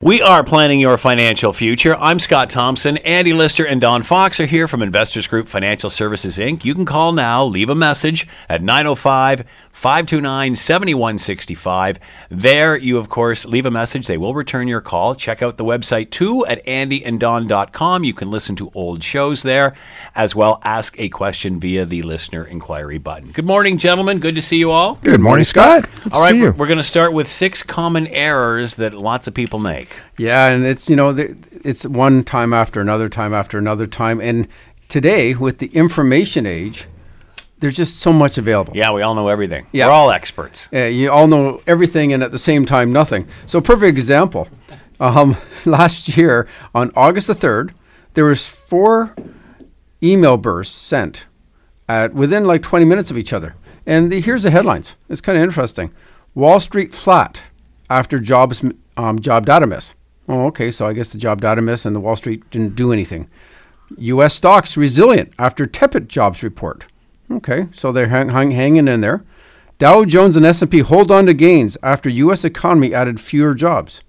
We are planning your financial future. I'm Scott Thompson. Andy Lister and Don Fox are here from Investors Group Financial Services Inc. You can call now, leave a message at 905 529 7165. There, you, of course, leave a message. They will return your call. Check out the website too at andyanddon.com. You can listen to old shows there, as well ask a question via the listener inquiry button. Good morning, gentlemen. Good to see you all. Good morning, Scott. Good all right, we're, we're going to start with six common errors that lots of people make. Yeah, and it's you know it's one time after another time after another time, and today with the information age, there's just so much available. Yeah, we all know everything. Yeah. We're all experts. Uh, you all know everything, and at the same time, nothing. So, perfect example. Um, last year on August the third, there was four email bursts sent at within like 20 minutes of each other. And the, here's the headlines. It's kind of interesting. Wall Street flat after jobs um, job data miss. Oh, okay. So I guess the job data miss and the Wall Street didn't do anything. U.S. stocks resilient after tepid jobs report. Okay, so they're hang, hang, hanging in there. Dow Jones and S&P hold on to gains after U.S. economy added fewer jobs.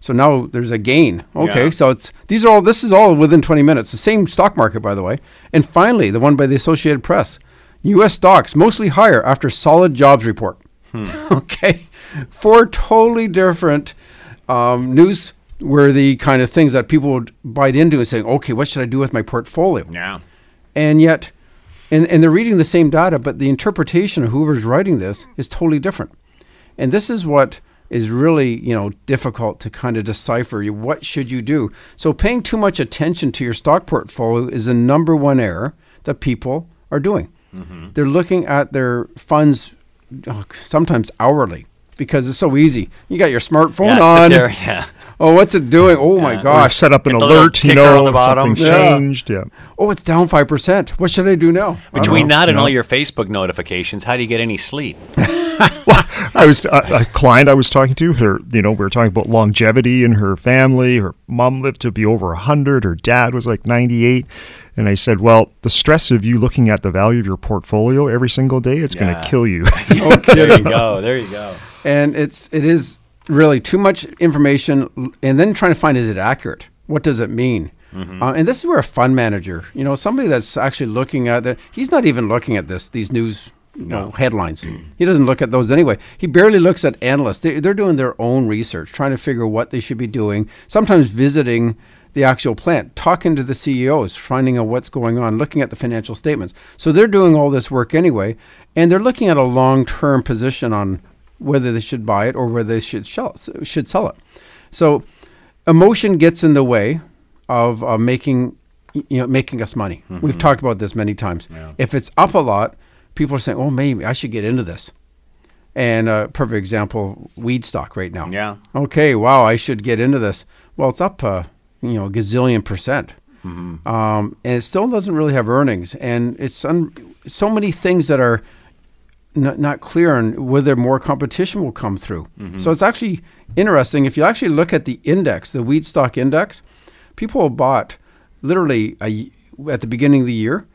So now there's a gain. Okay, Yeah. so it's these are all this is all within 20 minutes. The same stock market, by the way. And finally, the one by the Associated Press, U.S. stocks mostly higher after solid jobs report. okay, four totally different um, newsworthy kind of things that people would bite into and saying, okay, what should I do with my portfolio? Yeah. and yet and, and they're reading the same data but the interpretation of whoever's writing this is totally different. And this is what is really you know difficult to kind of decipher what should you do? So paying too much attention to your stock portfolio is the number one error that people are doing. Mm-hmm. They're looking at their funds oh, sometimes hourly because it's so easy. You got your smartphone Yeah, on. there, yeah. Oh what's it doing oh my Or gosh set up an Get the little alert, you know, on the if bottom. something's Yeah. changed. Yeah. oh it's down 5% what should i do now Between that and no. all your Facebook notifications, how do you get any sleep? I was a, a client I was talking to. Her, you know, we were talking about longevity in her family. Her mom lived to be over hundred. Her dad was like ninety-eight. And I said, "Well, the stress of you looking at the value of your portfolio every single day, it's going Yeah. to kill you." There you go. There you go. and it's it is really too much information and then trying to find is it accurate? What does it mean? Uh, and this is where a fund manager you know somebody that's actually looking at it he's not even looking at this these news you know, headlines. He doesn't look at those anyway. He barely looks at analysts. They, they're doing their own research trying to figure what they should be doing sometimes visiting the actual plant, talking to the CEOs, finding out what's going on, looking at the financial statements. So they're doing all this work anyway, and they're looking at a long-term position on whether they should buy it or whether they should sell, should sell it. So emotion gets in the way of uh, making you know making us money. We've talked about this many times. If it's up a lot, people are saying, "Oh, maybe I should get into this." And a perfect example, weed stock right now. Yeah. Okay, wow, I should get into this. Well, it's up, uh, you know, a gazillion percent, um, and it still doesn't really have earnings, and it's un- so many things that are not, not clear on whether more competition will come through. Mm-hmm. So it's actually interesting if you actually look at the index, the weed stock index. People bought literally a, at the beginning of the year.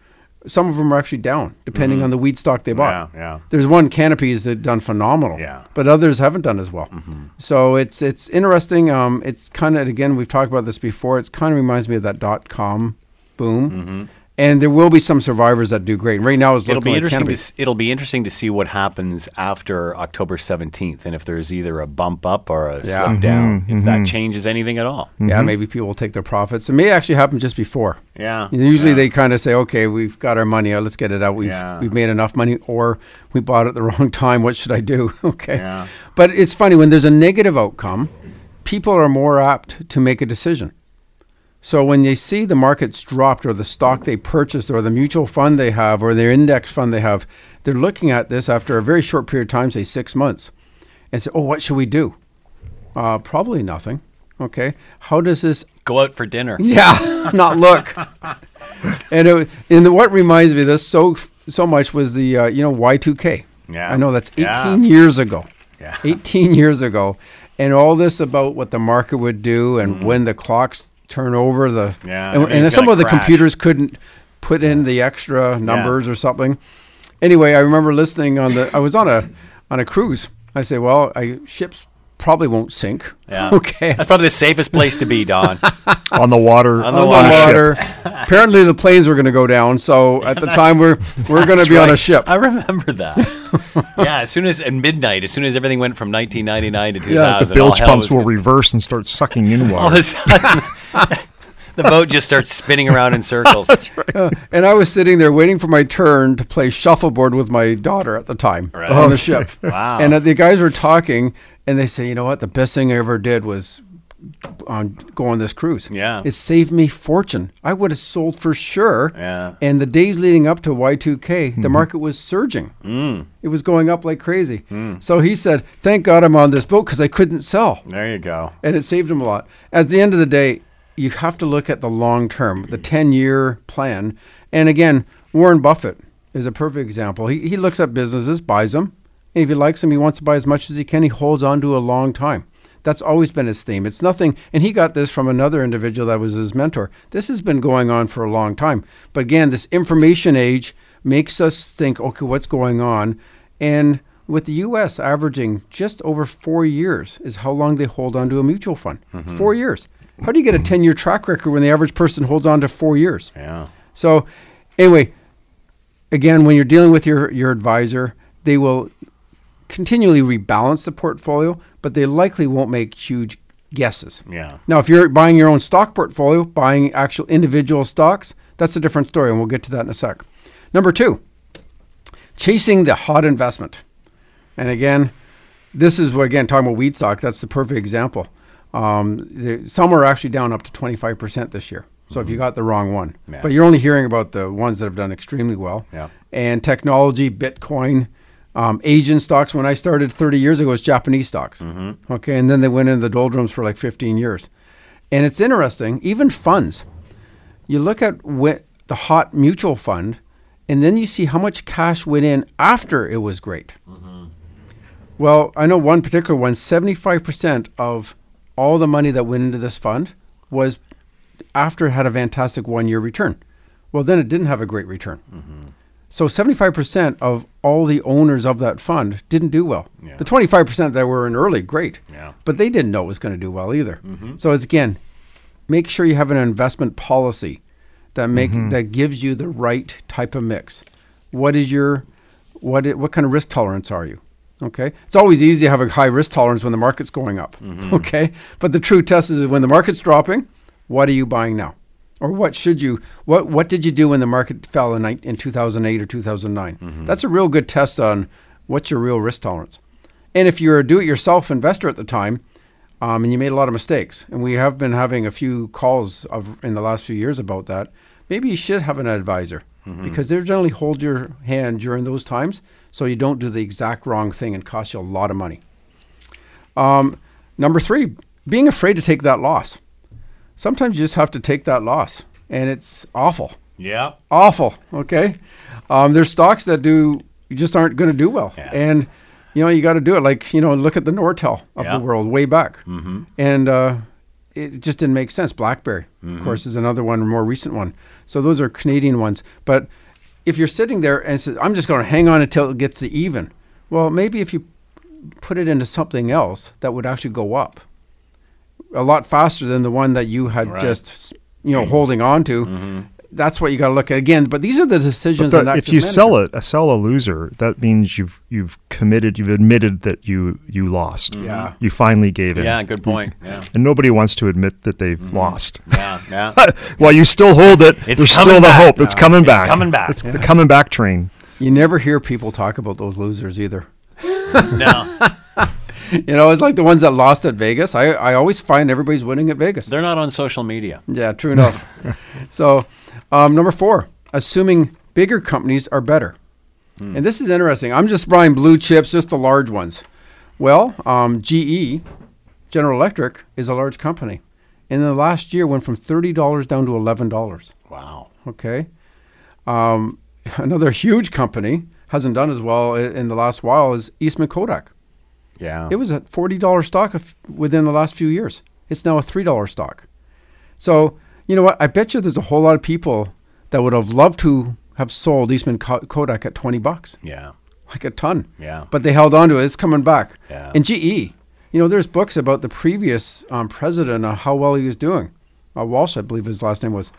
Some of them are actually down, depending mm-hmm. on the weed stock they bought. Yeah, yeah. There's one Canopy's that done phenomenal, Yeah. but others haven't done as well. Mm-hmm. So it's it's interesting. Um, it's kind of again we've talked about this before. It's kind of reminds me of that dot com boom, and there will be some survivors that do great. Right now, it's It'll looking be like interesting. To, it'll be interesting to see what happens after October seventeenth, and if there's either a bump up or a Yeah. slip down. Mm-hmm. If that mm-hmm. changes anything at all. Yeah, mm-hmm. maybe people will take their profits. It may actually happen just before. Yeah. Usually yeah. they kind of say, "Okay, we've got our money out. Let's get it out. We've Yeah. we've made enough money, or we bought at the wrong time. What should I do?" okay. Yeah. But it's funny when there's a negative outcome, people are more apt to make a decision. So when they see the markets dropped, or the stock they purchased, or the mutual fund they have, or their index fund they have, they're looking at this after a very short period of time, say six months, and say, "Oh, what should we do?" Uh, probably nothing. Okay. How does this Go out for dinner. yeah, not look. and it, and the, what reminds me of this so so much was the uh, you know Y2K. Yeah. I know that's 18 Yeah. years ago. Yeah. 18 years ago, and all this about what the market would do and when the clocks turn over the. Yeah, and, and some gonna of the crash. computers couldn't put in the extra numbers or something. Anyway, I remember listening on the I was on a on a cruise. I say, well, I ships probably won't sink. Yeah. Okay. That's probably the safest place to be, Don. on the water. On the on water. water. Apparently, the planes were going to go down. So at the time, we're we're going to be on a ship. I remember that. yeah, as soon as at midnight, as soon as everything went from 1999 to 2000, Yeah, the bilge all hell pumps was will reverse and start sucking in all of water. A sudden, the boat just starts spinning around in circles. That's right. Uh, and I was sitting there waiting for my turn to play shuffleboard with my daughter at the time Right. on the ship. Wow. And uh, the guys were talking, and they say, you know what? The best thing I ever did was on go on this cruise. Yeah. It saved me fortune. I would have sold for sure. Yeah. And the days leading up to Y2K, the market was surging. Mm. It was going up like crazy. So he said, "Thank God I'm on this boat because I couldn't sell." There you go. and it saved him a lot. At the end of the day, you have to look at the long term, the 10 year plan. And again, Warren Buffett is a perfect example. He, he looks at businesses, buys them. And if he likes them, he wants to buy as much as he can. He holds on to a long time. That's always been his theme. It's nothing, and he got this from another individual that was his mentor. This has been going on for a long time. But again, this information age makes us think, okay, what's going on? And with the U.S. averaging just over four years is how long they hold on to a mutual fund. Mm-hmm. Four years. How do you get a 10 year track record when the average person holds on to four years? Yeah. So, anyway, again, when you're dealing with your, your advisor, they will continually rebalance the portfolio, but they likely won't make huge guesses. Yeah. Now, if you're buying your own stock portfolio, buying actual individual stocks, that's a different story, and we'll get to that in a sec. Number two, chasing the hot investment. And again, this is what, again, talking about weed stock, that's the perfect example. Um, the, some are actually down up to 25% this year. So if you got the wrong one, Yeah. but you're only hearing about the ones that have done extremely well. Yeah. And technology, Bitcoin, um, Asian stocks. When I started 30 years ago, it was Japanese stocks. Okay, and then they went into the doldrums for like 15 years. And it's interesting, even funds. You look at the hot mutual fund, and then you see how much cash went in after it was great. Well, I know one particular one 75% of all the money that went into this fund was after it had a fantastic one year return. Well, then it didn't have a great return. Mm-hmm. So 75% of all the owners of that fund didn't do well. Yeah. The 25% that were in early, great. Yeah. But they didn't know it was going to do well either. Mm-hmm. So it's again, make sure you have an investment policy that make mm-hmm. that gives you the right type of mix. What is your what what kind of risk tolerance are you? Okay, it's always easy to have a high risk tolerance when the market's going up. Mm-hmm. Okay, but the true test is when the market's dropping. What are you buying now, or what should you? What what did you do when the market fell in in 2008 or 2009? Mm-hmm. That's a real good test on what's your real risk tolerance. And if you're a do-it-yourself investor at the time, um, and you made a lot of mistakes, and we have been having a few calls of in the last few years about that, maybe you should have an advisor mm-hmm. because they generally hold your hand during those times, so you don't do the exact wrong thing and cost you a lot of money. Um, number three, being afraid to take that loss. Sometimes you just have to take that loss, and it's awful Yeah. awful. Okay, um, there's stocks that do just aren't going to do well, Yeah. and you know you got to do it. Like you know, look at the Nortel of Yeah. the world way back, mm-hmm. and uh, it just didn't make sense. BlackBerry, of course, is another one, a more recent one. So those are Canadian ones. But if you're sitting there and says, "I'm just going to hang on until it gets to even," well, maybe if you put it into something else that would actually go up a lot faster than the one that you had Right. just you know holding on to. Mm-hmm. That's what you got to look at again. But these are the decisions. But an the, if you manager- sell it, a sell a loser, that means you've you've committed, you've admitted that you you lost. Mm-hmm. Yeah. you finally gave in. Yeah. Good point. Yeah. and nobody wants to admit that they've mm-hmm. lost. Yeah. Yeah. While you still hold it, it's there's still the back. hope. It's Yeah. coming It's back. coming back. It's the coming back train. you never hear people talk about those losers either. no, You know, it's like the ones that lost at Vegas. I, I always find everybody's winning at Vegas. they're not on social media. Yeah, true enough. so, um, number four, assuming bigger companies are better. And this is interesting. I'm just buying blue chips, just the large ones. Well, um, GE, General Electric, is a large company. In the last year, went from $30 down to $11. Wow. Okay. Um, another huge company hasn't done as well in the last while is Eastman Kodak. Yeah. It was a forty dollar stock of, within the last few years. It's now a three dollar stock. So you know what? I bet you there's a whole lot of people that would have loved to have sold Eastman Kodak at twenty bucks, yeah. like a ton. Yeah. But they held on to it. It's coming back. Yeah. And GE, You know, there's books about the previous um, president on how well he was doing. Uh, Walsh, I believe his last name was.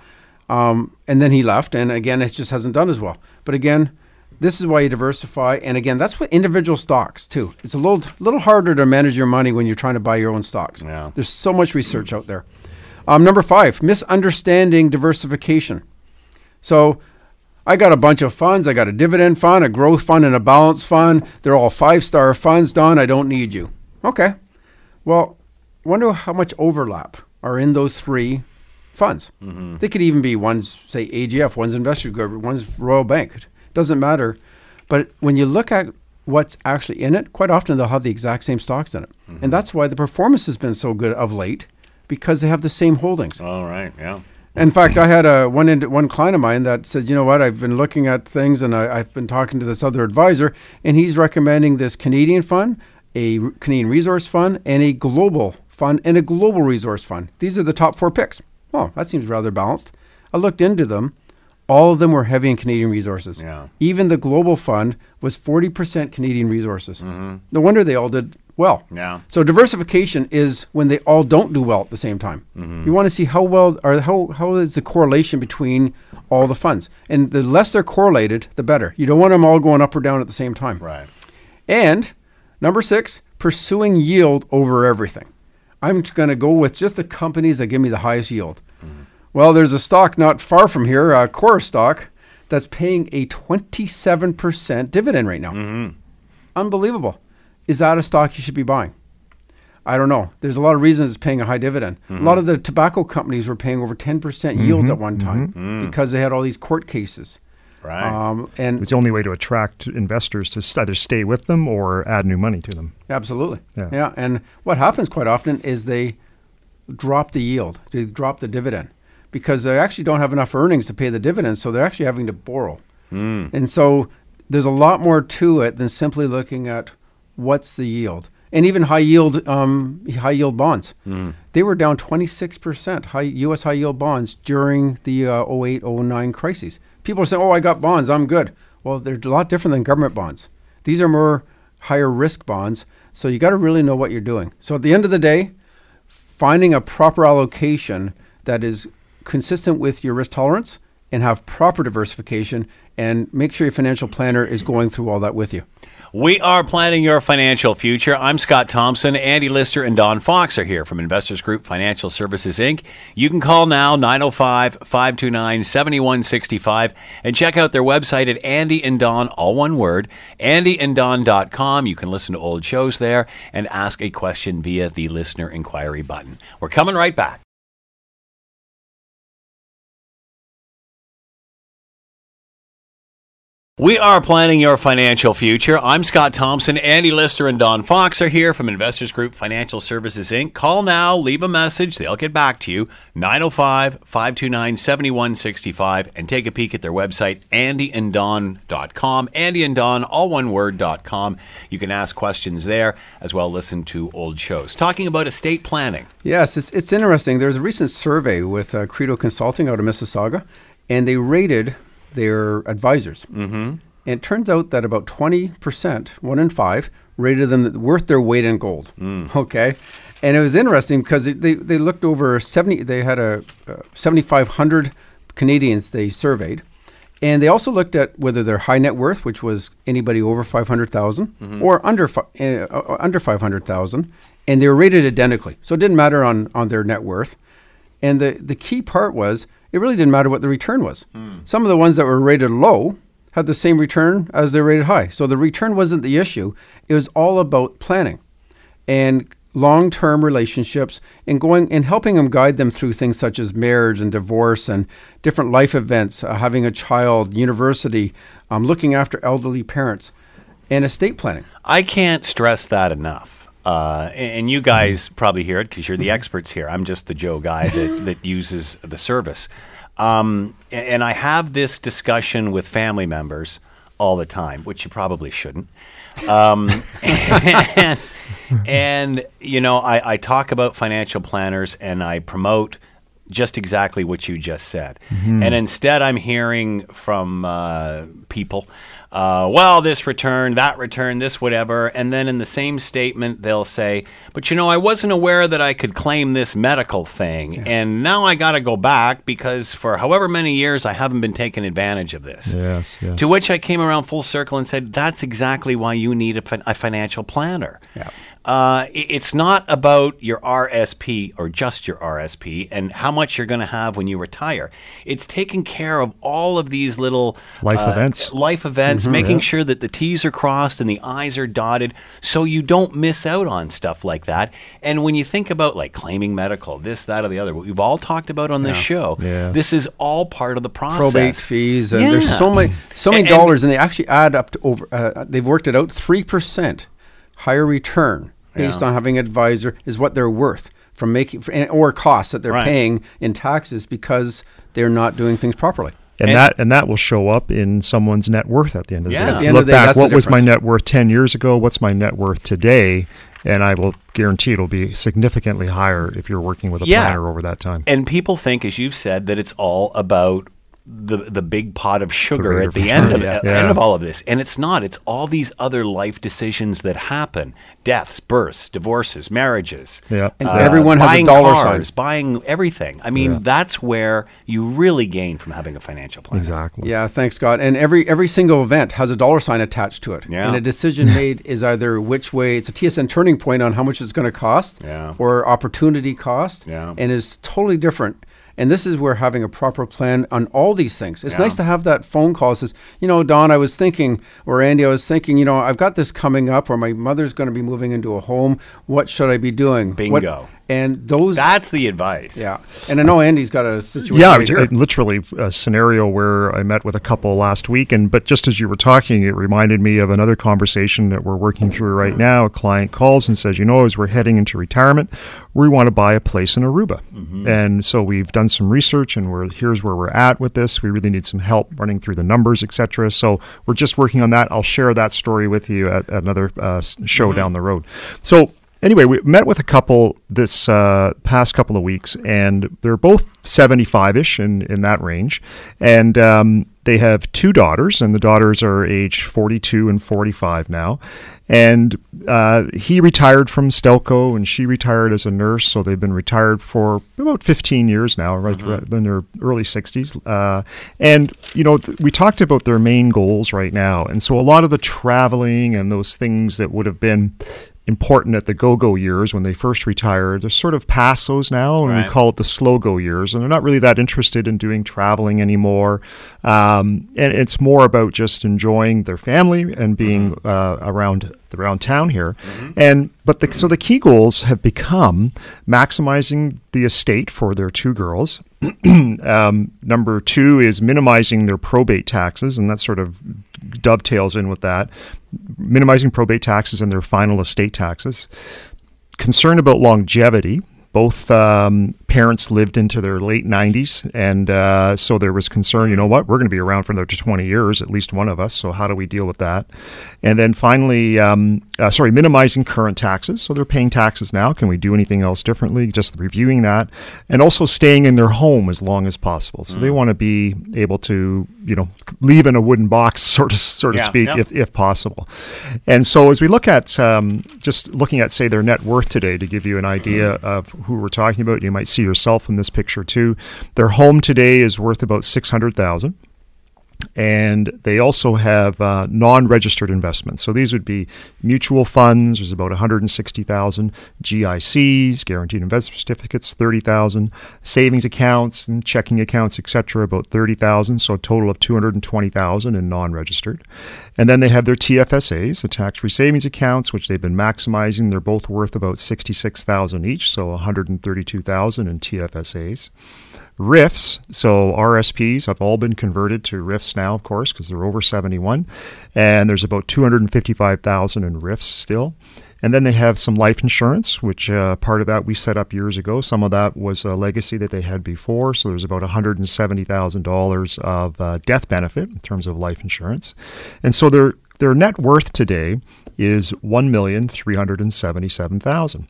Um, and then he left, and again, it just hasn't done as well. But again, this is why you diversify. And again, that's what individual stocks too. It's a little little harder to manage your money when you're trying to buy your own stocks. Yeah. There's so much research out there. Um, number five, misunderstanding diversification. So I got a bunch of funds. I got a dividend fund, a growth fund, and a balance fund. They're all five star funds, Don. I don't need you. Okay. Well, wonder how much overlap are in those three funds. They could even be one's, say, AGF, one's Investor Group, one's Royal Bank. Doesn't matter. But when you look at what's actually in it, quite often they'll have the exact same stocks in it. And mm-hmm. that's why the performance has been so good of late because they have the same holdings. All right. Yeah. In fact, I had a one ind- one client of mine that said, you know what, I've been looking at things and I, I've been talking to this other advisor, and he's recommending this Canadian fund, a Canadian resource fund, and a global fund and a global resource fund. These are the top four picks. Oh, that seems rather balanced. I looked into them. All of them were heavy in Canadian resources. Yeah. Even the global fund was 40% Canadian resources. Mm-hmm. No wonder they all did well. Yeah. So diversification is when they all don't do well at the same time. Mm-hmm. You want to see how well or how how is the correlation between all the funds, and the less they're correlated, the better. You don't want them all going up or down at the same time. Right. And number six, pursuing yield over everything. I'm going to go with just the companies that give me the highest yield. Well, there's a stock not far from here, a core stock, that's paying a 27% dividend right now. Mm-hmm. Unbelievable. Is that a stock you should be buying? I don't know. There's a lot of reasons it's paying a high dividend. A lot mm-hmm. of the tobacco companies were paying over 10% yields mm-hmm. at one time mm. because they had all these court cases. Right. Um, and It's the only way to attract investors to either stay with them or add new money to them. Absolutely. Yeah. Yeah. And what happens quite often is they drop the yield, they drop the dividend because they actually don't have enough earnings to pay the dividends. So they're actually having to borrow. And so there's a lot more to it than simply looking at what's the yield. And even high yield, um, high yield bonds, they were down 26% high U.S. high yield bonds during the uh, 08, 09 crises. People are saying, "Oh, I got bonds, I'm good." Well, they're a lot different than government bonds. These are more higher risk bonds, so you got to really know what you're doing. So at the end of the day, finding a proper allocation that is consistent with your risk tolerance and have proper diversification and make sure your financial planner is going through all that with you. We are planning your financial future. I'm Scott Thompson. Andy Lister and Don Fox are here from Investors Group Financial Services, Inc. You can call now, 905 529 7165, and check out their website at Andy and Don, all one word, andyanddon.com. You can listen to old shows there and ask a question via the listener inquiry button. We're coming right back. We are planning your financial future. I'm Scott Thompson. Andy Lister and Don Fox are here from Investors Group Financial Services, Inc. Call now, leave a message. They'll get back to you. 905 529 7165 and take a peek at their website, andyanddon.com. Andy and Don, all one word.com. You can ask questions there as well listen to old shows. Talking about estate planning. Yes, it's, it's interesting. There's a recent survey with uh, Credo Consulting out of Mississauga, and they rated their advisors. Mm-hmm. And it turns out that about 20%, one in five, rated them worth their weight in gold. Okay. And it was interesting because it, they, they looked over 70, they had a, uh 7,500 Canadians they surveyed. And they also looked at whether they're high net worth, which was anybody over 500,000 or under fi- uh, uh, under 500,000, and they were rated identically. So it didn't matter on, on their net worth. And the, the key part was it really didn't matter what the return was. Some of the ones that were rated low had the same return as they rated high. So the return wasn't the issue. It was all about planning and long-term relationships and going and helping them guide them through things such as marriage and divorce and different life events, uh, having a child, university, um, looking after elderly parents, and estate planning. I can't stress that enough. Uh, and and you guys probably hear it because you're the experts here. I'm just the Joe guy that, that uses the service. Um, a- and I have this discussion with family members all the time, which you probably shouldn't. Um, and, and, you know, I, I talk about financial planners and I promote just exactly what you just said. And instead, I'm hearing from uh, people uh, well, this return, that return, this whatever. And then in the same statement, they'll say, but you know, I wasn't aware that I could claim this medical thing. And now I got to go back because for however many years I haven't been taking advantage of this. Yes, yes. To which I came around full circle and said, that's exactly why you need a, fin- a financial planner. Yeah. Uh, it's not about your RSP or just your RSP and how much you're going to have when you retire. It's taking care of all of these little Life uh, events. life events, making sure that the T's are crossed and the I's are dotted so you don't miss out on stuff like that. And when you think about like claiming medical, this, that, or the other, what we've all talked about on this show, Yes. this is all part of the process. probate fees and there's so many so many And- and- dollars and they actually add up to over uh, they've worked it out 3% higher return based Yeah. on having an advisor is what they're worth from making or costs that they're Right. paying in taxes because they're not doing things properly and, And- that and that will show up in someone's net worth at the end of the day. At the end Look of the day, back, what was my net worth ten years ago? What's my net worth today? And I will guarantee it'll be significantly higher if you're working with a Yeah. planner over that time. And people think, as you've said, that it's all about the the big pot of sugar at the end of Yeah. Yeah. end of all of this, and it's not. It's all these other life decisions that happen: deaths, births, divorces, marriages. Uh, Yeah. And everyone has a buying dollar sign. cars, buying everything. I mean, that's where you really gain from having a financial plan. Exactly. Yeah, thanks, God. And every every single event has a dollar sign attached to it. Yeah. And a decision made is either which way it's a TSN turning point on how much it's going to cost, Yeah. or opportunity cost, Yeah. and is totally different. And this is where having a proper plan on all these things. It's Yeah. nice to have that phone call says, you know, Don, I was thinking, or Andy, I was thinking, you know, I've got this coming up, or my mother's going to be moving into a home. What should I be doing? What- Bingo. And those, That's the advice. yeah. And I know Andy's got a situation. Yeah, right it- here. it- literally a scenario where I met with a couple last week, and but just as you were talking, it reminded me of another conversation that we're working through right now. A client calls and says, "You know, as we're heading into retirement, we want to buy a place in Aruba," and so we've done some research, and we're here's where we're at with this. We really need some help running through the numbers, etc. So we're just working on that. I'll share that story with you at, at another uh, s- show down the road. So anyway, we met with a couple this uh, past couple of weeks, and they're both 75 ish in, in that range. And um, they have two daughters, and the daughters are age 42 and 45 now. And uh, he retired from Stelco, and she retired as a nurse. So they've been retired for about 15 years now, right, right in their early 60s. Uh, and, you know, th- we talked about their main goals right now. And so a lot of the traveling and those things that would have been important at the go-go years when they first retired. They're sort of past those now, and Right. we call it the slow-go years. And they're not really that interested in doing traveling anymore. Um, and it's more about just enjoying their family and being uh, around around town here. And but the, so the key goals have become maximizing the estate for their two girls. um, number two is minimizing their probate taxes, and that's sort of dovetails in with that. Minimizing probate taxes and their final estate taxes. Concern about longevity. Both um, parents lived into their late 90s, and uh, so there was concern. You know what? We're going to be around for another 20 years, at least one of us. So how do we deal with that? And then finally, um, uh, sorry, minimizing current taxes. So they're paying taxes now. Can we do anything else differently? Just reviewing that, and also staying in their home as long as possible. So they want to be able to, you know, leave in a wooden box, sort of, so to Yeah, speak, yeah. if if possible. And so as we look at um, just looking at say their net worth today to give you an idea of who we're talking about, you might see yourself in this picture too. Their home today is worth about six hundred thousand. And they also have uh, non-registered investments. So these would be mutual funds. There's about 160,000 GICs, guaranteed investment certificates, 30,000 savings accounts and checking accounts, etc. About 30,000. So a total of 220,000 in non-registered. And then they have their TFSAs, the tax-free savings accounts, which they've been maximizing. They're both worth about 66,000 each, so 132,000 in TFSAs. RIFs, so RSPs have all been converted to RIFs now, of course, because they're over 71. And there's about 255,000 in RIFs still. And then they have some life insurance, which uh, part of that we set up years ago. Some of that was a legacy that they had before. So there's about $170,000 of uh, death benefit in terms of life insurance. And so their, their net worth today is $1,377,000.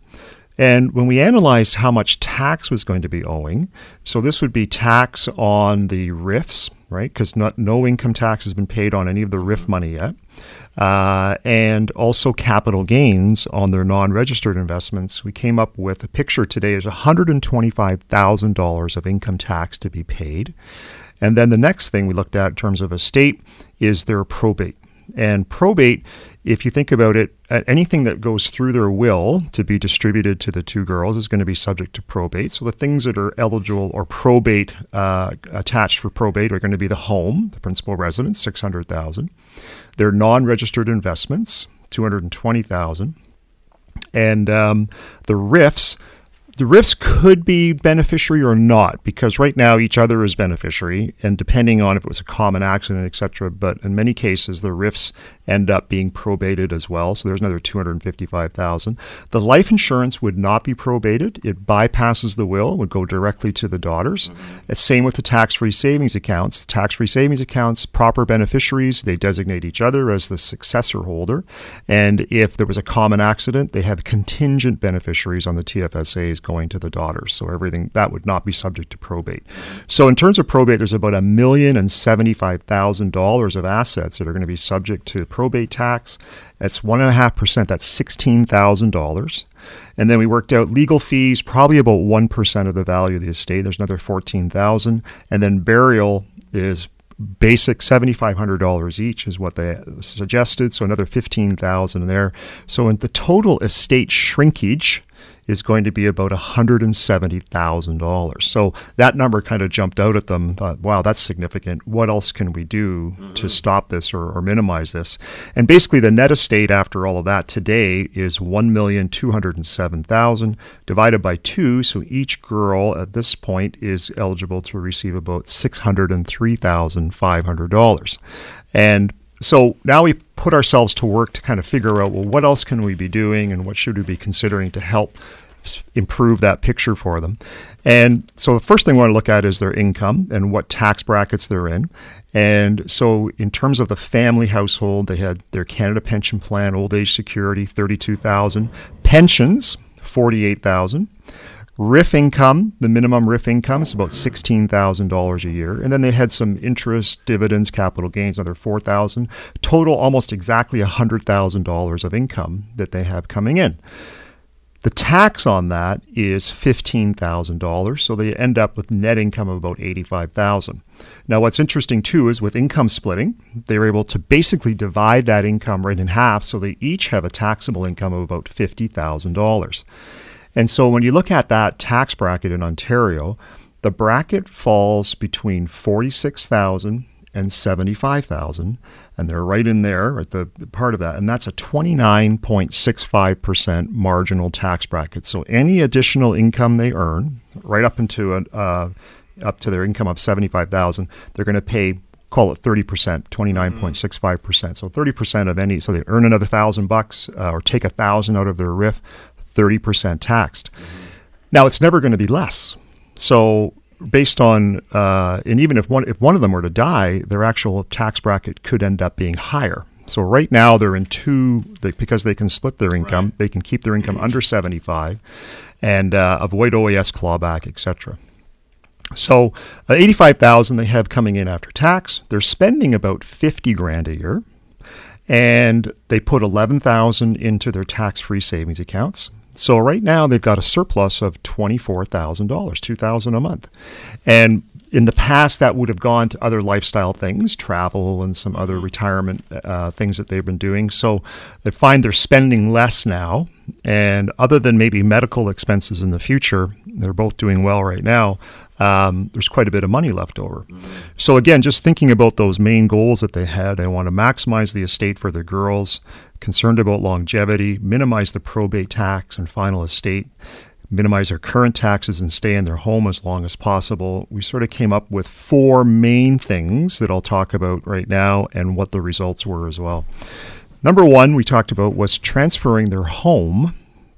And when we analyzed how much tax was going to be owing, so this would be tax on the RIFs, right? Because no income tax has been paid on any of the RIF money yet. Uh, and also capital gains on their non registered investments. We came up with a picture today is $125,000 of income tax to be paid. And then the next thing we looked at in terms of estate is their probate. And probate, if you think about it, anything that goes through their will to be distributed to the two girls is going to be subject to probate. So the things that are eligible or probate uh, attached for probate are going to be the home, the principal residence, six hundred thousand, their non-registered investments, two hundred twenty thousand, and um, the RIFs the RIFs could be beneficiary or not because right now each other is beneficiary and depending on if it was a common accident etc but in many cases the RIFs end up being probated as well. So there's another 255,000 the life insurance would not be probated. It bypasses the will would go directly to the daughters. Mm-hmm. same with the tax-free savings accounts. Tax-free savings accounts proper beneficiaries they designate each other as the successor holder. And if there was a common accident they have contingent beneficiaries on the TFSAs going to the daughters. So everything that would not be subject to probate. So in terms of probate, there's about a million and seventy-five thousand dollars of assets that are going to be subject to probate tax. That's one and a half percent. That's sixteen thousand dollars. And then we worked out legal fees, probably about one percent of the value of the estate. There's another fourteen thousand, and then burial is basic $7500 each is what they suggested so another 15000 there so in the total estate shrinkage is going to be about $170,000. So that number kind of jumped out at them. Thought, wow, that's significant. What else can we do mm-hmm. to stop this or, or, minimize this? And basically, the net estate after all of that today is 1,207,000 divided by two. So each girl at this point is eligible to receive about $603,500. And so now we put ourselves to work to kind of figure out well what else can we be doing and what should we be considering to help improve that picture for them. And so the first thing we want to look at is their income and what tax brackets they're in. And so in terms of the family household, they had their Canada pension plan, old age security, 32,000, pensions, 48,000. RIF income, the minimum RIF income is about $16,000 a year. And then they had some interest, dividends, capital gains, another 4000 Total almost exactly $100,000 of income that they have coming in. The tax on that is $15,000, so they end up with net income of about 85,000. Now what's interesting too is with income splitting, they were able to basically divide that income right in half so they each have a taxable income of about $50,000. And so when you look at that tax bracket in Ontario, the bracket falls between 46,000 and 75,000 and they're right in there at the part of that and that's a 29.65% marginal tax bracket. So any additional income they earn right up into a, uh, up to their income of 75,000, they're going to pay call it 30%, 29.65%. So 30% of any so they earn another 1000 bucks uh, or take a 1000 out of their RIF, 30% taxed. Now, it's never going to be less. So, based on, uh, and even if one, if one of them were to die, their actual tax bracket could end up being higher. So right now they're in two they, because they can split their income. Right. They can keep their income under 75 and uh, avoid OAS clawback, etc. So uh, 85,000 they have coming in after tax. They're spending about 50 grand a year and they put 11,000 into their tax-free savings accounts. So right now they've got a surplus of $24,000, 2000 a month. And in the past that would have gone to other lifestyle things, travel and some other mm-hmm. retirement uh, things that they've been doing. So they find they're spending less now and other than maybe medical expenses in the future, they're both doing well right now. Um, there's quite a bit of money left over. Mm-hmm. So again, just thinking about those main goals that they had, they want to maximize the estate for the girls, concerned about longevity, minimize the probate tax and final estate, minimize their current taxes and stay in their home as long as possible. We sort of came up with four main things that I'll talk about right now and what the results were as well. Number one, we talked about was transferring their home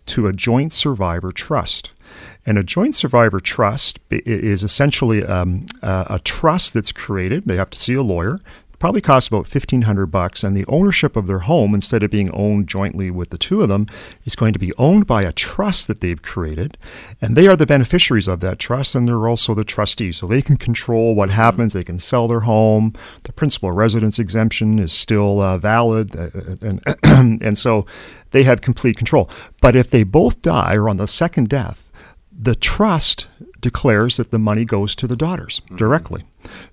to a joint survivor trust. And a joint survivor trust is essentially um, a trust that's created. They have to see a lawyer probably costs about fifteen hundred bucks, and the ownership of their home, instead of being owned jointly with the two of them, is going to be owned by a trust that they've created, and they are the beneficiaries of that trust, and they're also the trustees, so they can control what happens. They can sell their home. The principal residence exemption is still uh, valid, uh, and and so they have complete control. But if they both die or on the second death, the trust declares that the money goes to the daughters directly.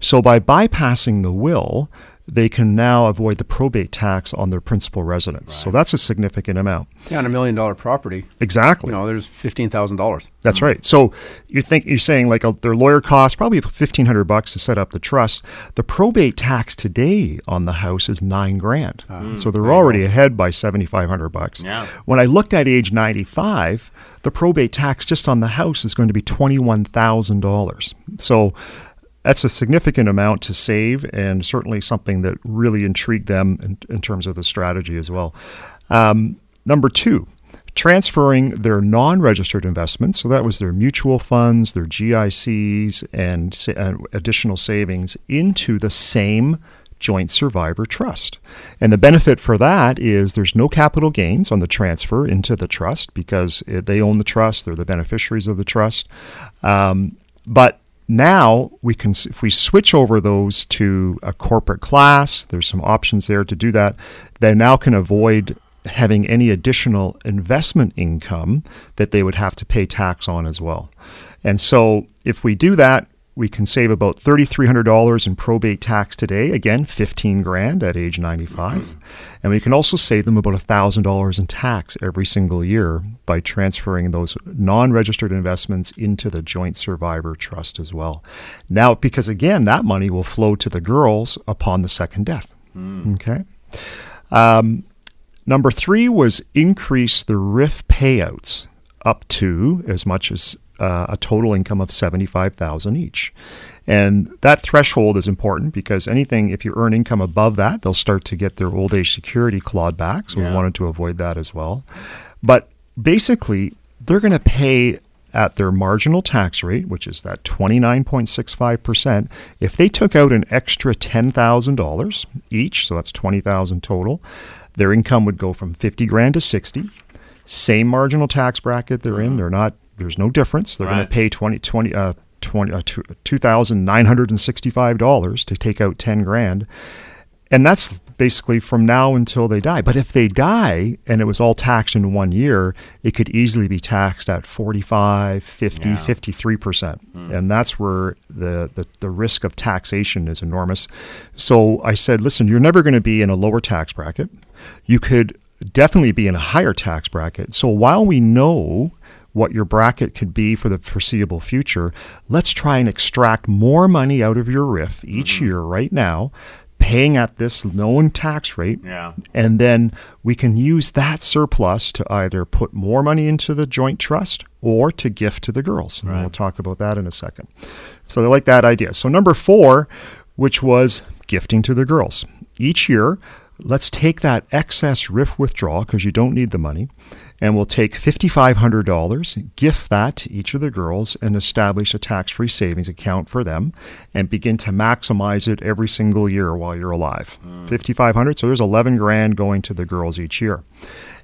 So by bypassing the will, they can now avoid the probate tax on their principal residence. So that's a significant amount. Yeah, on a million dollar property, Exactly. you know, there's fifteen thousand dollars. That's right. So you think you're saying like uh, their lawyer costs probably fifteen hundred bucks to set up the trust. The probate tax today on the house is nine grand. so they're already ahead by seventy five hundred bucks. Yeah. When I looked at age ninety five, the probate tax just on the house is going to be twenty one thousand dollars. So that's a significant amount to save, and certainly something that really intrigued them in, in terms of the strategy as well. Um, number two, transferring their non-registered investments. So that was their mutual funds, their GICs, and uh, additional savings into the same joint survivor trust. And the benefit for that is there's no capital gains on the transfer into the trust because they own the trust, they're the beneficiaries of the trust. Um, but now we can, if we switch over those to a corporate class, there's some options there to do that. They now can avoid having any additional investment income that they would have to pay tax on as well. And so if we do that, we can save about $3,300 in probate tax today. Again, 15 grand at age 95. And we can also save them about $1,000 in tax every single year by transferring those non registered investments into the joint survivor trust as well. Now, because again, that money will flow to the girls upon the second death. Okay. Um, number three was increase the RIF payouts up to as much as uh, a total income of 75000 each. And that threshold is important because anything, if you earn income above that, they'll start to get their old age security clawed back. So Yeah. we wanted to avoid that as well. But basically, they're going to pay at their marginal tax rate, which is that 29.65%. If they took out an extra $10,000 each, so that's 20,000 total, their income would go from 50 grand to 60. Same marginal tax bracket they're in. They're not there's no difference. They're going to pay 20 20 uh 20 uh, $2,965 to take out 10 grand. And that's basically from now until they die. But if they die and it was all taxed in one year, it could easily be taxed at 45, 50, Yeah. 53%. And that's where the, the, the risk of taxation is enormous. So I said, listen, you're never going to be in a lower tax bracket. You could definitely be in a higher tax bracket. So while we know what your bracket could be for the foreseeable future, let's try and extract more money out of your RIF each mm-hmm. year right now, paying at this known tax rate. Yeah. And then we can use that surplus to either put more money into the joint trust or to gift to the girls. And we'll talk about that in a second. So they like that idea. So number four, which was gifting to the girls. Each year, let's take that excess RIF withdrawal because you don't need the money, and we'll take $5,500, gift that to each of the girls, and establish a tax free savings account for them and begin to maximize it every single year while you're alive. 5500 so there's 11 grand going to the girls each year.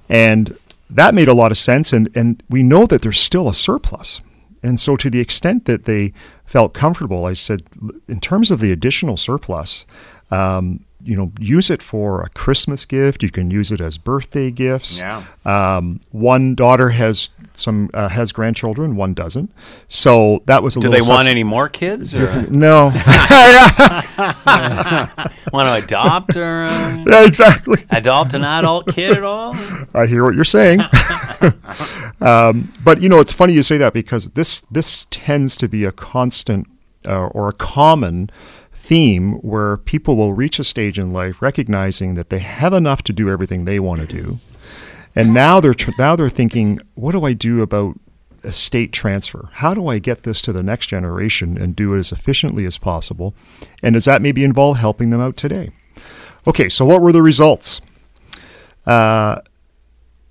And that made a lot of sense, and, and we know that there's still a surplus. And so, to the extent that they felt comfortable, I said, in terms of the additional surplus, um, you know, use it for a Christmas gift. You can use it as birthday gifts. Yeah. Um, one daughter has some uh, has grandchildren, one doesn't. So that was a Do they want any more kids? Or No. want to adopt or uh, yeah, exactly. adopt an adult kid at all? I hear what you're saying. um, but you know, it's funny you say that because this this tends to be a constant uh, or a common theme where people will reach a stage in life recognizing that they have enough to do everything they want to do, and now they're tr- now they're thinking, what do I do about estate transfer? How do I get this to the next generation and do it as efficiently as possible? And does that maybe involve helping them out today? Okay, so what were the results? Uh,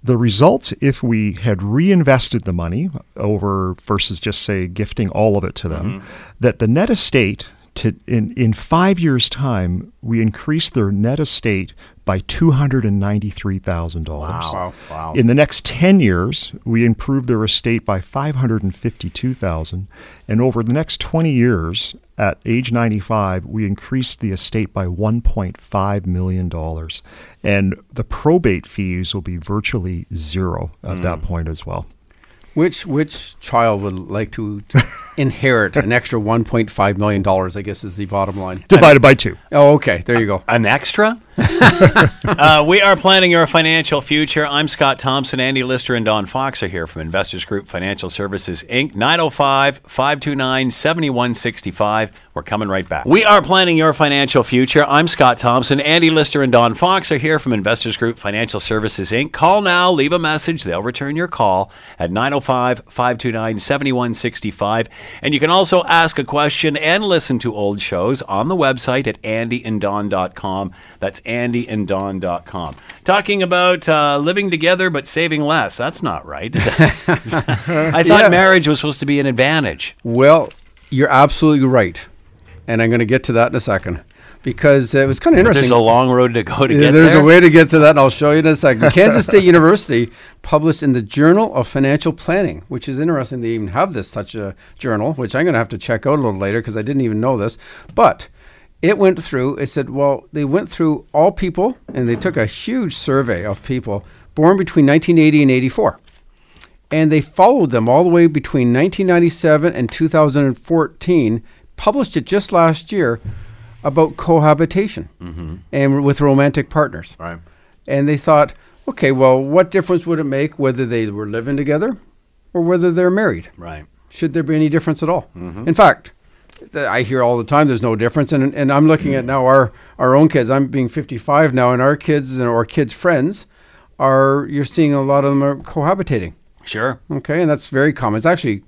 the results if we had reinvested the money over versus just say gifting all of it to them that the net estate to in in five years' time, we increased their net estate by two hundred and ninety three thousand dollars. Wow. Wow. In the next 10 years, we improved their estate by 552,000 and over the next 20 years at age 95, we increased the estate by 1.5 million dollars and the probate fees will be virtually zero at hmm. that point as well. Which which child would like to inherit an extra 1.5 million dollars? I guess is the bottom line. Divided by 2. Oh, okay. There you go. An extra? uh, we are planning your financial future. I'm Scott Thompson. Andy Lister and Don Fox are here from Investors Group Financial Services, Inc. 905 529 7165. We're coming right back. We are planning your financial future. I'm Scott Thompson. Andy Lister and Don Fox are here from Investors Group Financial Services, Inc. Call now, leave a message. They'll return your call at 905 529 7165. And you can also ask a question and listen to old shows on the website at andyanddon.com. That's andyanddon.com. Talking about uh, living together but saving less. That's not right. Is that- is that- I thought Yeah. marriage was supposed to be an advantage. Well, you're absolutely right, and I'm going to get to that in a second because it was kind of interesting. There's a long road to go to Yeah, get there's there. a way to get to that, and I'll show you in a second. Kansas State University published in the Journal of Financial Planning, which is interesting. They even have this such a journal, which I'm going to have to check out a little later because I didn't even know this. But it went through. It said, well, they went through all people, and they took a huge survey of people born between 1980 and 84 and they followed them all the way between 1997 and 2014 published it just last year about cohabitation mm-hmm. and with romantic partners Right. and they thought okay well what difference would it make whether they were living together or whether they're married Right. should there be any difference at all mm-hmm. in fact I hear all the time there's no difference, and and I'm looking at now our our own kids. I'm being 55 now, and our kids and our kids' friends are you're seeing a lot of them are cohabitating. Sure. Okay, and that's very common. It's actually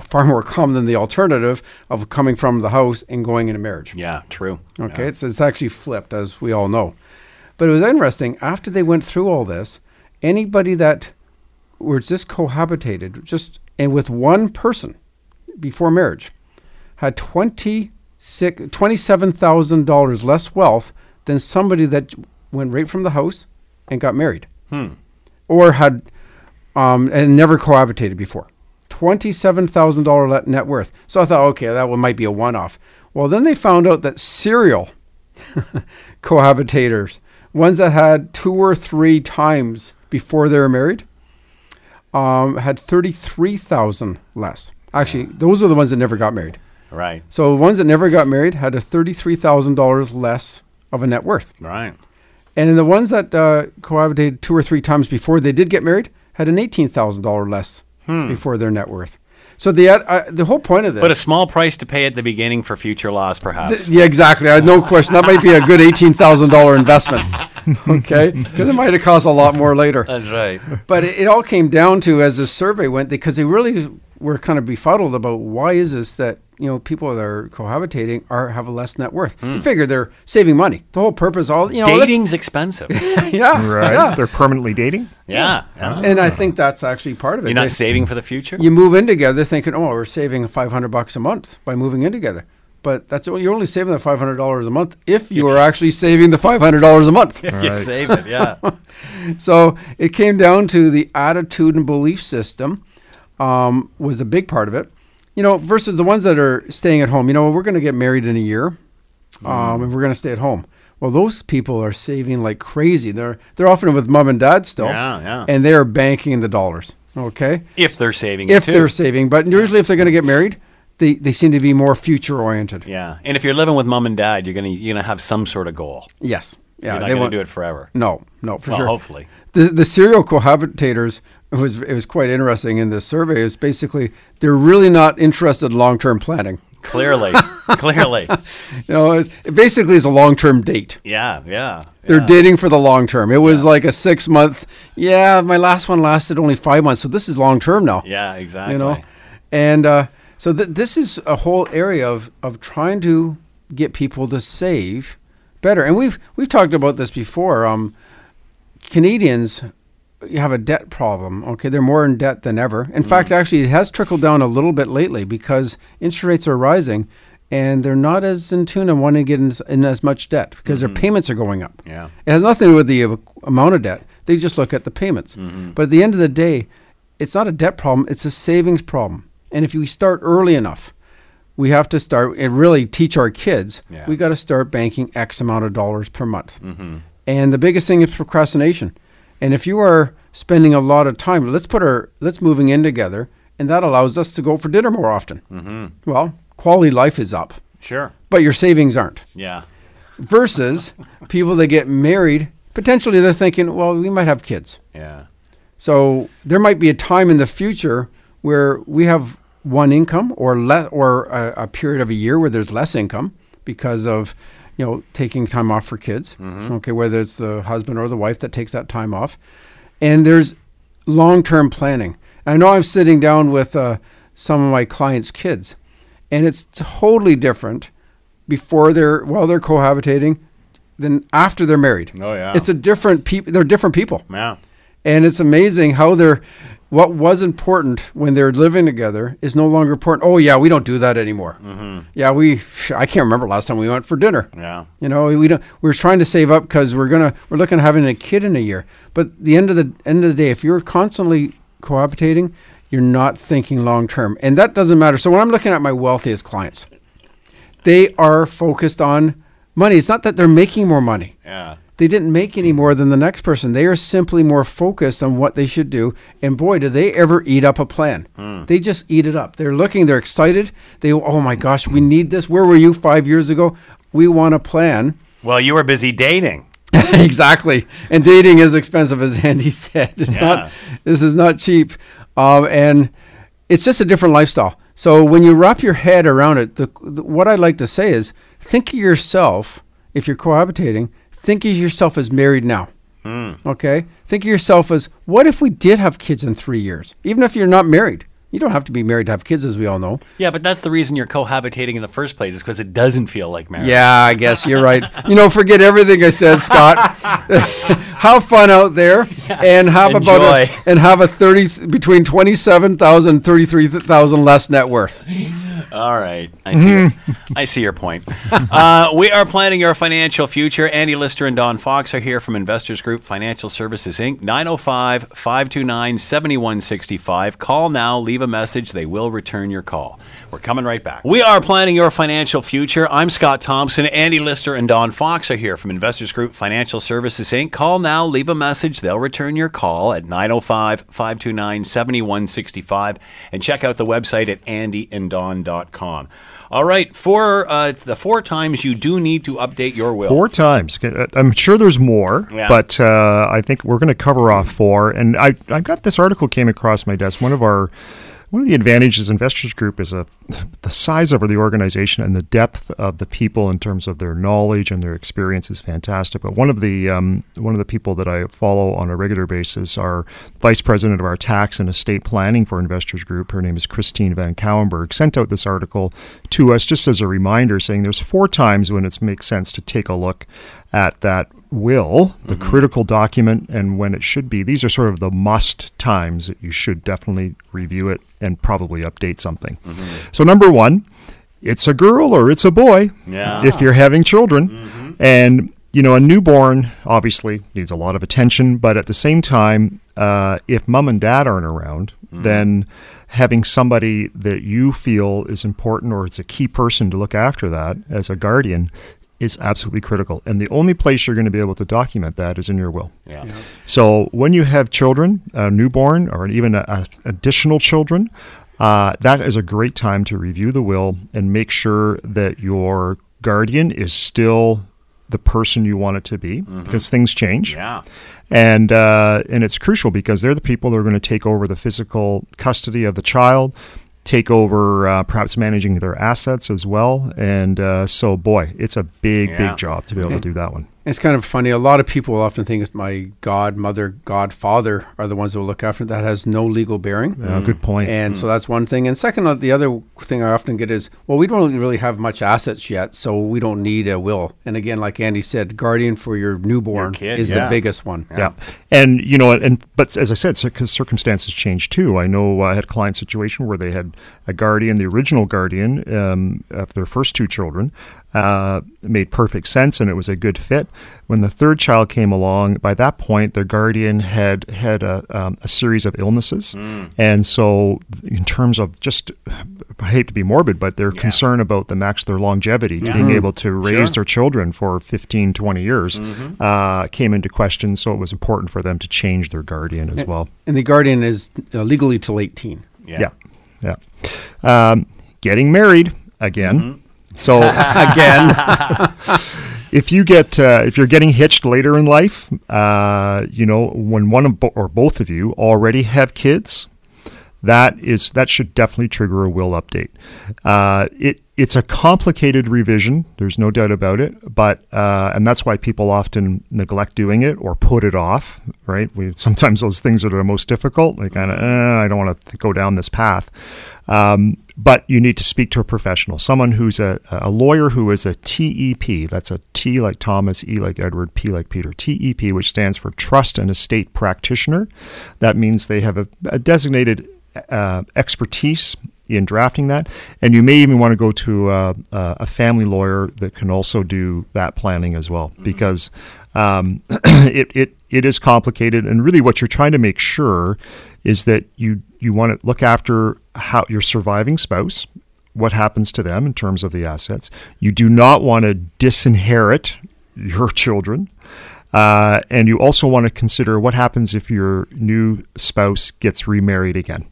far more common than the alternative of coming from the house and going into marriage. Yeah, true. Okay, it's, it's actually flipped, as we all know. But it was interesting. After they went through all this, anybody that were just cohabitated, just and with one person before marriage, had twenty six twenty seven thousand dollars less wealth than somebody that went right from the house and got married, or had um, and never cohabitated before. Twenty-seven thousand dollar net worth. So I thought, okay, that one might be a one-off. Well, then they found out that serial cohabitators, ones that had two or three times before they were married, um, had thirty-three thousand less. Actually, those are the ones that never got married. Right. So the ones that never got married had a thirty-three thousand dollars less of a net worth. Right. And then the ones that uh, cohabitated two or three times before they did get married had an eighteen thousand dollar less before their net worth. So the uh, the whole point of this, But a small price to pay at the beginning for future loss, perhaps. yeah, exactly. I no question. That might be a good eighteen thousand dollar investment. okay, because it might have cost a lot more later. That's right. But it, it all came down to as the survey went because they really were kind of befuddled about why is this that you know people that are cohabitating are have a less net worth. You hmm. figure they're saving money. The whole purpose, all you know, let's- Dating's expensive. yeah, Right? yeah. They're permanently dating? yeah. yeah. Ah. And I think that's actually part of it. You're not They- saving for the future? you move in together thinking, oh, we're saving 500 bucks a month by moving in together. But that's oh, you're only saving the $500 a month if you are actually saving the $500 a month. you save it, yeah. so it came down to the attitude and belief system um, was a big part of it. You know, versus the ones that are staying at home. You know, we're going to get married in a year, um, and we're going to stay at home. Well, those people are saving like crazy. They're they're often with mom and dad still, Yeah, yeah. and they're banking the dollars. Okay, if they're saving if they're saving, but usually if they're going to get married, they, they seem to be more future oriented. yeah. And if you're living with mom and dad, you're gonna you're gonna have some sort of goal. Yes, yeah, you're not they gonna want do it forever. No, no, for well, sure. hopefully. the the serial cohabitators it was it was quite interesting in this survey. Is basically they're really not interested in long term planning. Clearly. Clearly. You know, it's, it basically is a long term date. Yeah, yeah. They're yeah. dating for the long term. It was like a six month. Yeah, my last one lasted only five months, so this is long term now. Yeah, exactly. you know, and uh, so th- this is a whole area of of trying to get people to save better. And we've we've talked about this before. Um, Canadians have a debt problem. Okay, they're more in debt than ever. In fact, mm. actually, it has trickled down a little bit lately because interest rates are rising, and they're not as in tune and wanting to get in, as- in as much debt because their mm-hmm. payments are going up. Yeah. It has nothing to do with the uh, amount of debt. They just look at the payments. Mm-hmm. But at the end of the day, it's not a debt problem, it's a savings problem. And if we start early enough, we have to start and really teach our kids. Yeah. We got to start banking X amount of dollars per month. Mm-hmm. And the biggest thing is procrastination. And if you are spending a lot of time, let's put our let's moving in together, and that allows us to go for dinner more often. Mm-hmm. Well, quality life is up, Sure. but your savings aren't Yeah. versus people that get married potentially they're thinking well we might have kids Yeah. so there might be a time in the future where we have one income or le- or a, a period of a year where there's less income because of you know taking time off for kids. Okay whether it's the husband or the wife that takes that time off. And there's long-term planning. I know i'm sitting down with uh, some of my clients kids and it's totally different before they're while they're cohabitating than after they're married. Oh, yeah. it's a different people they're different people. Yeah. and it's amazing how they're what was important when they're living together is no longer important. Oh yeah, we don't do that anymore. Mm-hmm. Yeah, we I can't remember last time we went for dinner. Yeah. You know, we don't. We're trying to save up because we're gonna we're looking at having a kid in a year. But the end of the end of the day, if you're constantly cohabitating, you're not thinking long term, and that doesn't matter. So when I'm looking at my wealthiest clients, they are focused on money. It's not that they're making more money Yeah. They didn't make any more than the next person. They are simply more focused on what they should do. And boy, do they ever eat up a plan. They just eat it up. They're looking, they're excited. They, oh my gosh, we need this. Where were you five years ago? We want a plan. Well, you were busy dating. exactly. And dating is expensive, as Andy said. It's Yeah. not, this is not cheap. Um, and it's just a different lifestyle. So when you wrap your head around it, the, the, what I'd like to say is think of yourself, if you're cohabitating, think of yourself as married now. Hmm. Okay? Think of yourself as what if we did have kids in three years? Even if you're not married. You don't have to be married to have kids, as we all know. Yeah, but that's the reason you're cohabitating in the first place, is because it doesn't feel like marriage. Yeah, I guess you're right. You know, forget everything I said, Scott. have fun out there and have about a, Enjoy. and have a 30 between 27,000 and 33,000 less net worth. All right, I see. Your, I see your point. Uh, we are planning your financial future. Andy Lister and Don Fox are here from Investors Group Financial Services Inc. 905-529-7165. Call now. Leave a message. They will return your call. We're coming right back. We are planning your financial future. I'm Scott Thompson. Andy Lister and Don Fox are here from Investors Group Financial Services Inc. Call now. Leave a message. They'll return your call at 905-529-7165 and check out the website at andyanddon.com. All right, for uh, the four times you do need to update your will. Four times. Uh, I'm sure there's more, Yeah. but uh, I think we're going to cover off four. And I, I got this article came across my desk. One of our one of the advantages Investors Group is a, the size of the organization and the depth of the people in terms of their knowledge and their experience is fantastic. But one of the um, one of the people that I follow on a regular basis, our vice president of our tax and estate planning for Investors Group, her name is Christine Van Cauwenberghe, sent out this article to us just as a reminder, saying there's four times when it makes sense to take a look at that will, the mm-hmm. critical document, and when it should be. These are sort of the must times that you should definitely review it and probably update something. Mm-hmm. So, number one, it's a girl or it's a boy Yeah. if you're having children. Mm-hmm. And, you know, a newborn obviously needs a lot of attention, but at the same time, uh, if mom and dad aren't around, then having somebody that you feel is important or it's a key person to look after that as a guardian is absolutely critical. And the only place you're going to be able to document that is in your will. Yeah. So when you have children, a newborn, or even a, a- additional children, uh, that is a great time to review the will and make sure that your guardian is still the person you want it to be because things change. Yeah. And uh, and it's crucial because they're the people that are going to take over the physical custody of the child, take over uh, perhaps managing their assets as well. And uh, so, boy, it's a big, Yeah. big job to be able to do that one. It's kind of funny. A lot of people often think it's my godmother, godfather are the ones that will look after it. That has no legal bearing. Yeah, good point. And so that's one thing. And second, uh, the other thing I often get is, well, we don't really have much assets yet, so we don't need a will. And again, like Andy said, guardian for your newborn kid, is yeah. the biggest one. Yeah. And, you know, and, but as I said, because circumstances change too. I know I had a client situation where they had a guardian, the original guardian um, of their first two children, uh, made perfect sense and it was a good fit. When the third child came along, by that point, their guardian had had a, um, a series of illnesses. And so, in terms of just, I hate to be morbid, but their concern about the max, their longevity, to being able to raise Sure. their children for 15, 20 years, uh, came into question. So, it was important for them to change their guardian as well. And the guardian is uh, legally till 18. Yeah. Yeah. Um, getting married again. So Again, if you get uh, if you're getting hitched later in life, uh, you know when one of bo- or both of you already have kids, that is that should definitely trigger a will update. Uh, it it's a complicated revision. There's no doubt about it, but uh, and that's why people often neglect doing it or put it off. Right? We sometimes those things are the most difficult. They kind of eh, I don't want to go down this path. Um, but you need to speak to a professional, someone who's a, a lawyer who is a TEP. That's a T like Thomas, E like Edward, P like Peter. TEP, which stands for Trust and Estate Practitioner. That means they have a, a designated uh, expertise in drafting that, and you may even want to go to uh, uh, a family lawyer that can also do that planning as well, because um, it, it it is complicated, and really what you're trying to make sure is that you you want to look after how your surviving spouse, what happens to them in terms of the assets. You do not want to disinherit your children. Uh, and you also want to consider what happens if your new spouse gets remarried again.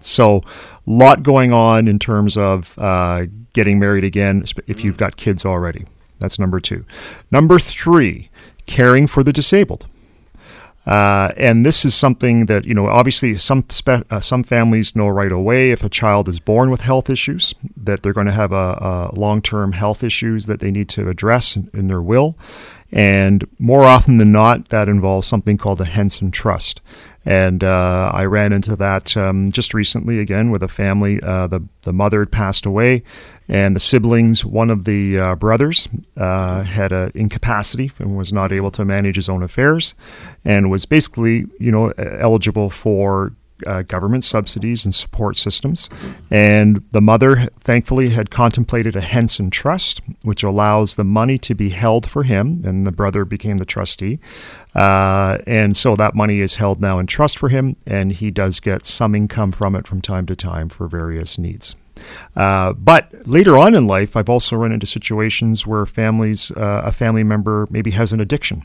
So, a lot going on in terms of uh, getting married again if you've got kids already. That's number two. Number three, caring for the disabled. Uh, and this is something that you know. Obviously, some spe- uh, some families know right away if a child is born with health issues that they're going to have a, a long-term health issues that they need to address in, in their will. And more often than not, that involves something called a Henson Trust. And uh, I ran into that um, just recently again with a family. Uh, the the mother had passed away, and the siblings, one of the uh, brothers, uh, had a incapacity and was not able to manage his own affairs, and was basically you know eligible for uh, government subsidies and support systems. And the mother, thankfully, had contemplated a Henson Trust, which allows the money to be held for him, and the brother became the trustee. Uh, and so that money is held now in trust for him, and he does get some income from it from time to time for various needs. Uh, but later on in life, I've also run into situations where families, uh, a family member maybe has an addiction,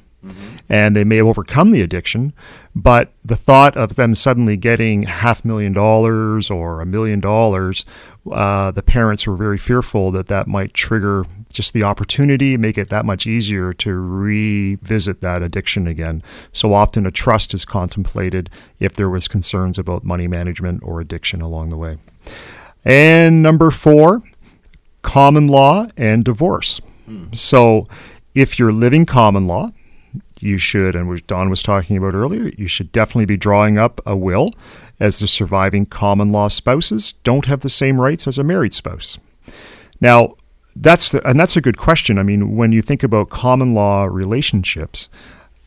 and they may have overcome the addiction, but the thought of them suddenly getting half million dollars or a million dollars, uh, the parents were very fearful that that might trigger just the opportunity, make it that much easier to revisit that addiction again. So often, a trust is contemplated if there was concerns about money management or addiction along the way. And number four, common law and divorce. So if you're living common law, you should, and what Don was talking about earlier, you should definitely be drawing up a will as the surviving common law spouses don't have the same rights as a married spouse. Now, that's the, and that's a good question. I mean, when you think about common law relationships,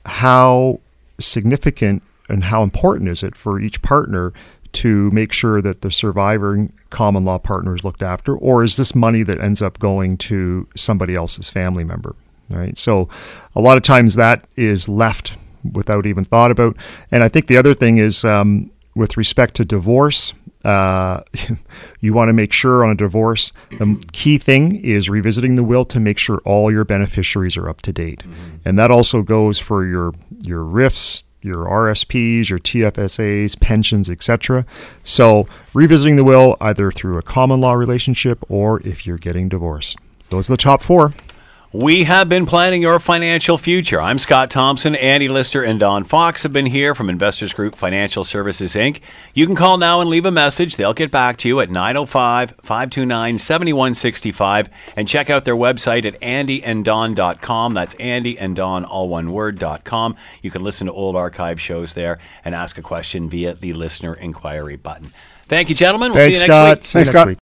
how significant and how important is it for each partner to make sure that the surviving common law partner is looked after, or is this money that ends up going to somebody else's family member? Right. So, a lot of times that is left without even thought about. And I think the other thing is um, with respect to divorce. Uh, you want to make sure on a divorce, the key thing is revisiting the will to make sure all your beneficiaries are up to date, and that also goes for your your RIFs, your RSPs, your TFSAs, pensions, etc. So revisiting the will either through a common law relationship or if you're getting divorced. Those are the top four. We have been planning your financial future. I'm Scott Thompson. Andy Lister and Don Fox have been here from Investors Group Financial Services, Inc. You can call now and leave a message. They'll get back to you at 905 529 7165 and check out their website at andyanddon.com. That's Andy and Don, all one word.com. You can listen to old archive shows there and ask a question via the listener inquiry button. Thank you, gentlemen. We'll Thanks, see you next Scott. week. Thanks, next Scott. week.